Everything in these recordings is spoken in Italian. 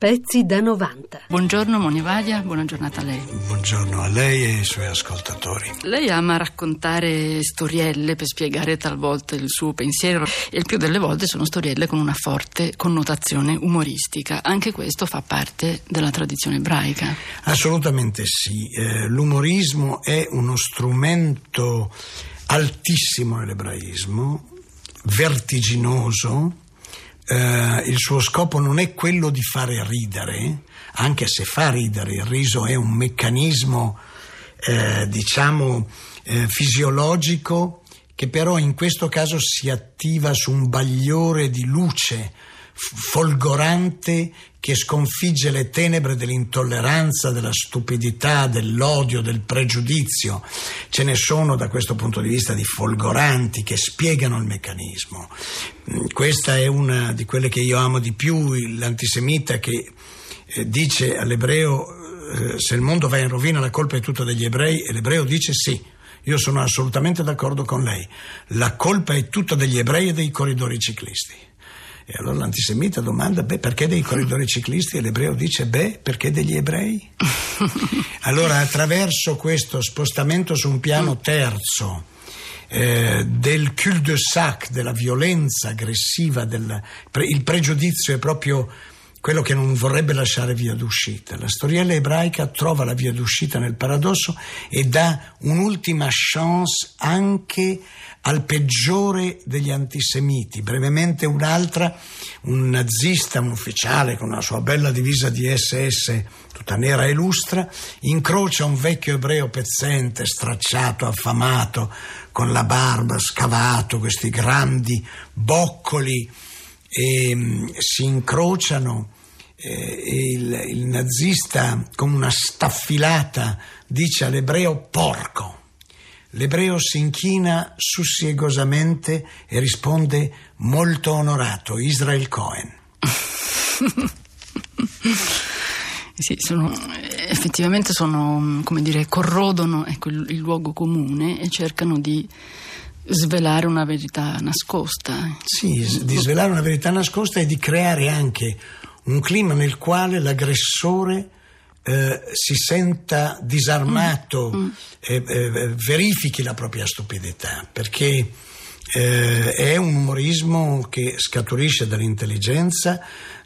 Pezzi da 90. Buongiorno Monivaglia, buona giornata a lei. Buongiorno a lei e ai suoi ascoltatori. Lei ama raccontare storielle per spiegare talvolta il suo pensiero e il più delle volte sono storielle con una forte connotazione umoristica. Anche questo fa parte della tradizione ebraica. Assolutamente sì. Eh, l'umorismo è uno strumento altissimo nell'ebraismo, vertiginoso eh, il suo scopo non è quello di fare ridere, anche se fa ridere, il riso è un meccanismo, eh, diciamo, eh, fisiologico che però in questo caso si attiva su un bagliore di luce folgorante che sconfigge le tenebre dell'intolleranza, della stupidità, dell'odio, del pregiudizio. Ce ne sono da questo punto di vista di folgoranti che spiegano il meccanismo. Mm, questa è una di quelle che io amo di più, l'antisemita che eh, dice all'ebreo eh, se il mondo va in rovina la colpa è tutta degli ebrei e l'ebreo dice sì. Io sono assolutamente d'accordo con lei. La colpa è tutta degli ebrei e dei corridori ciclisti. E allora l'antisemita domanda, beh, perché dei corridori ciclisti? E l'ebreo dice, beh, perché degli ebrei? allora, attraverso questo spostamento su un piano terzo, eh, del cul-de-sac, della violenza aggressiva, del, il pregiudizio è proprio quello che non vorrebbe lasciare via d'uscita. La storiella ebraica trova la via d'uscita nel paradosso e dà un'ultima chance anche al peggiore degli antisemiti. Brevemente un'altra, un nazista, un ufficiale con la sua bella divisa di SS tutta nera e lustra, incrocia un vecchio ebreo pezzente, stracciato, affamato, con la barba, scavato, questi grandi boccoli e mm, si incrociano eh, e il, il nazista con una staffilata dice all'ebreo porco. L'ebreo si inchina sussiegosamente e risponde molto onorato, Israel Cohen. sì, sono, effettivamente sono, come dire, corrodono ecco, il, il luogo comune e cercano di svelare una verità nascosta. Sì, di svelare una verità nascosta e di creare anche un clima nel quale l'aggressore eh, si senta disarmato, mm. eh, eh, verifichi la propria stupidità, perché eh, è un umorismo che scaturisce dall'intelligenza,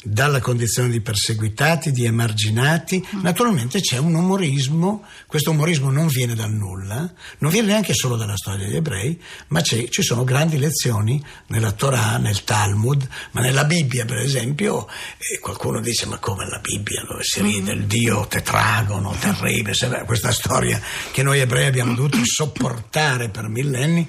dalla condizione di perseguitati, di emarginati. Mm. Naturalmente c'è un umorismo, questo umorismo non viene dal nulla, non viene neanche solo dalla storia degli ebrei, ma ci sono grandi lezioni nella Torah, nel Talmud, ma nella Bibbia per esempio, qualcuno dice ma come la Bibbia dove si ride il Dio tetragono, terribile, questa storia che noi ebrei abbiamo dovuto sopportare per millenni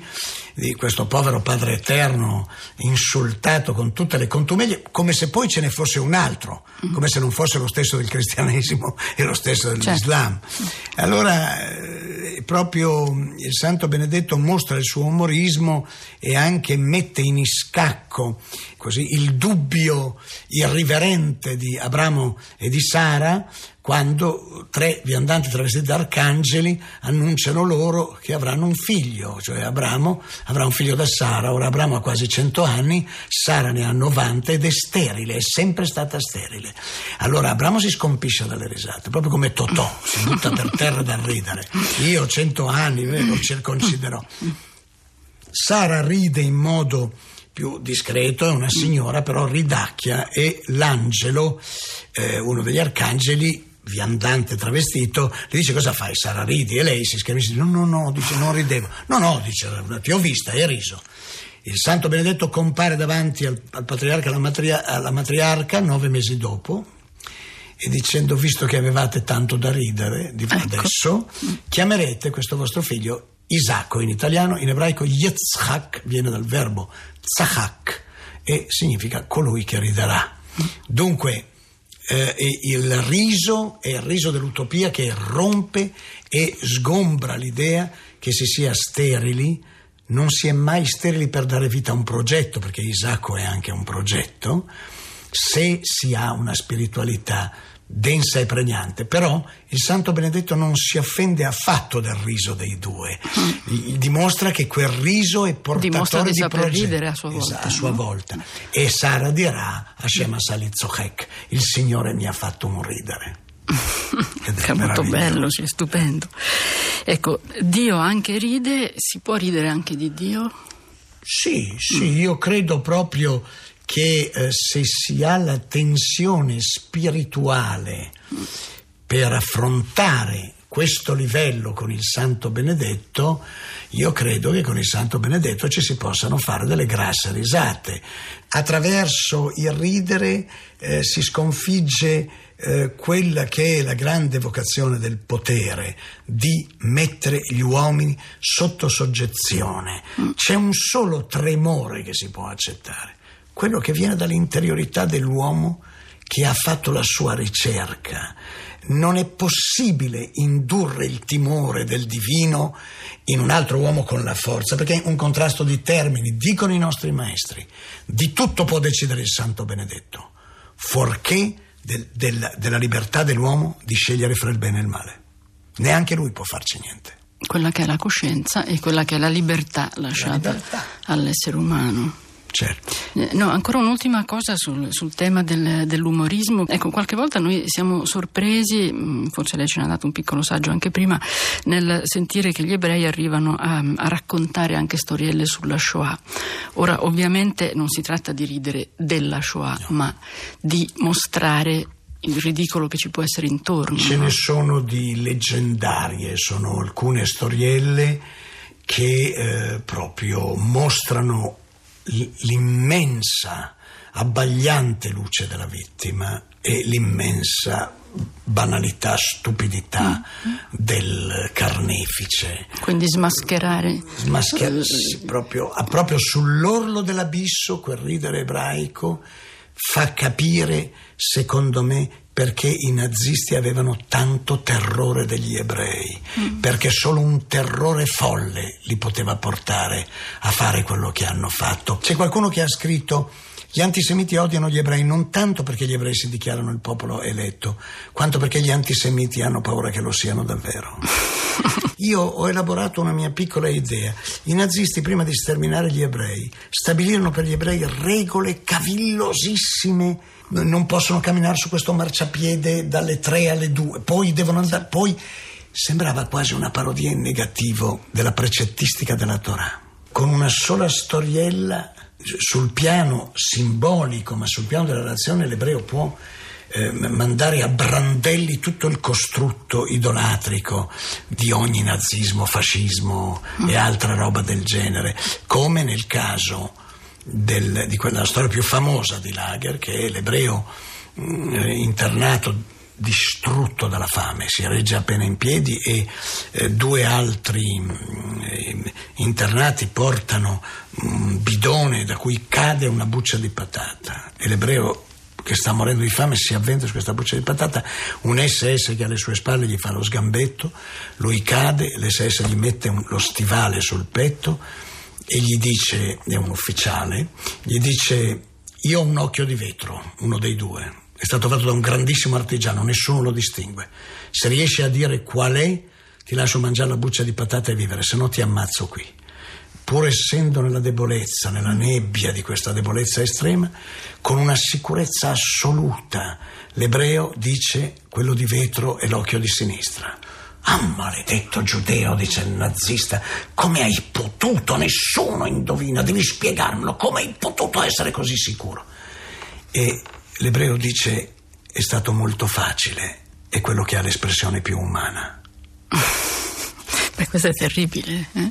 di questo povero Padre Eterno insultato con tutte le contumeglie, come se poi ce ne fosse un altro, come se non fosse lo stesso del cristianesimo e lo stesso dell'Islam. Certo. Allora, eh, proprio il Santo Benedetto mostra il suo umorismo e anche mette in scacco così, il dubbio irriverente di Abramo e di Sara quando tre viandanti travestiti da arcangeli annunciano loro che avranno un figlio, cioè Abramo avrà un figlio da Sara, ora Abramo ha quasi 100 anni, Sara ne ha 90 ed è sterile, è sempre stata sterile. Allora Abramo si scompisce dalle risate, proprio come Totò, si butta per terra da ridere. Io ho 100 anni, lo circonciderò. Sara ride in modo più discreto, è una signora però ridacchia e l'angelo, eh, uno degli arcangeli, viandante travestito, le dice cosa fai? Sara ridi? E lei si schermisce no no no dice non ridevo. No no dice ti ho vista e riso. Il santo benedetto compare davanti al, al patriarca alla, matria, alla matriarca nove mesi dopo e dicendo visto che avevate tanto da ridere ecco. adesso chiamerete questo vostro figlio Isacco in italiano in ebraico Yitzhak viene dal verbo tzachak e significa colui che riderà. Dunque eh, il riso è il riso dell'utopia che rompe e sgombra l'idea che si sia sterili, non si è mai sterili per dare vita a un progetto, perché Isacco è anche un progetto, se si ha una spiritualità densa e pregnante, però il Santo Benedetto non si offende affatto del riso dei due, mm. dimostra che quel riso è portatore di, di progetti. ridere a sua volta. a sua volta. E Sara dirà a Shema Salizochek, il Signore mi ha fatto un ridere. È, è molto bello, sì, è stupendo. Ecco, Dio anche ride, si può ridere anche di Dio? Sì, sì, mm. io credo proprio che eh, se si ha la tensione spirituale per affrontare questo livello con il Santo Benedetto, io credo che con il Santo Benedetto ci si possano fare delle grasse risate. Attraverso il ridere eh, si sconfigge eh, quella che è la grande vocazione del potere di mettere gli uomini sotto soggezione. C'è un solo tremore che si può accettare quello che viene dall'interiorità dell'uomo che ha fatto la sua ricerca. Non è possibile indurre il timore del divino in un altro uomo con la forza, perché è un contrasto di termini, dicono i nostri maestri. Di tutto può decidere il Santo Benedetto, fuorché del, del, della libertà dell'uomo di scegliere fra il bene e il male. Neanche lui può farci niente. Quella che è la coscienza e quella che è la libertà lasciata la libertà. all'essere umano. Certo. Eh, no, ancora un'ultima cosa sul, sul tema del, dell'umorismo. Ecco, qualche volta noi siamo sorpresi, mm, forse lei ce ne ha dato un piccolo saggio anche prima, nel sentire che gli ebrei arrivano a, a raccontare anche storielle sulla Shoah. Ora, ovviamente non si tratta di ridere della Shoah, no. ma di mostrare il ridicolo che ci può essere intorno. Ce ne sono di leggendarie, sono alcune storielle che eh, proprio mostrano l'immensa, abbagliante luce della vittima e l'immensa banalità, stupidità mm. del carnefice. Quindi smascherare. Smascherarsi proprio, proprio sull'orlo dell'abisso, quel ridere ebraico fa capire, secondo me, perché i nazisti avevano tanto terrore degli ebrei, mm. perché solo un terrore folle li poteva portare a fare quello che hanno fatto. C'è qualcuno che ha scritto gli antisemiti odiano gli ebrei non tanto perché gli ebrei si dichiarano il popolo eletto, quanto perché gli antisemiti hanno paura che lo siano davvero. Io ho elaborato una mia piccola idea. I nazisti, prima di sterminare gli ebrei, stabilirono per gli ebrei regole cavillosissime non possono camminare su questo marciapiede dalle 3 alle 2, poi devono andare, poi sembrava quasi una parodia in negativo della precettistica della Torah, con una sola storiella sul piano simbolico, ma sul piano della relazione l'ebreo può eh, mandare a brandelli tutto il costrutto idolatrico di ogni nazismo, fascismo mm. e altra roba del genere, come nel caso del, di quella storia più famosa di Lager, che è l'ebreo eh, internato distrutto dalla fame, si regge appena in piedi e eh, due altri eh, internati portano un bidone da cui cade una buccia di patata. E l'ebreo che sta morendo di fame si avventa su questa buccia di patata, un SS che alle sue spalle gli fa lo sgambetto, lui cade, l'SS gli mette un, lo stivale sul petto e gli dice, è un ufficiale, gli dice io ho un occhio di vetro, uno dei due, è stato fatto da un grandissimo artigiano, nessuno lo distingue. Se riesci a dire qual è, ti lascio mangiare la buccia di patata e vivere, se no ti ammazzo qui. Pur essendo nella debolezza, nella nebbia di questa debolezza estrema, con una sicurezza assoluta, l'ebreo dice quello di vetro è l'occhio di sinistra. Ah, maledetto giudeo, dice il nazista, come hai potuto? Nessuno indovina, devi spiegarmelo, come hai potuto essere così sicuro? E l'ebreo dice, è stato molto facile, è quello che ha l'espressione più umana. Beh, questa è terribile, eh?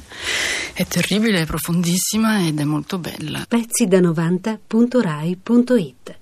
È terribile, è profondissima ed è molto bella. Pezzi da 90.rai.it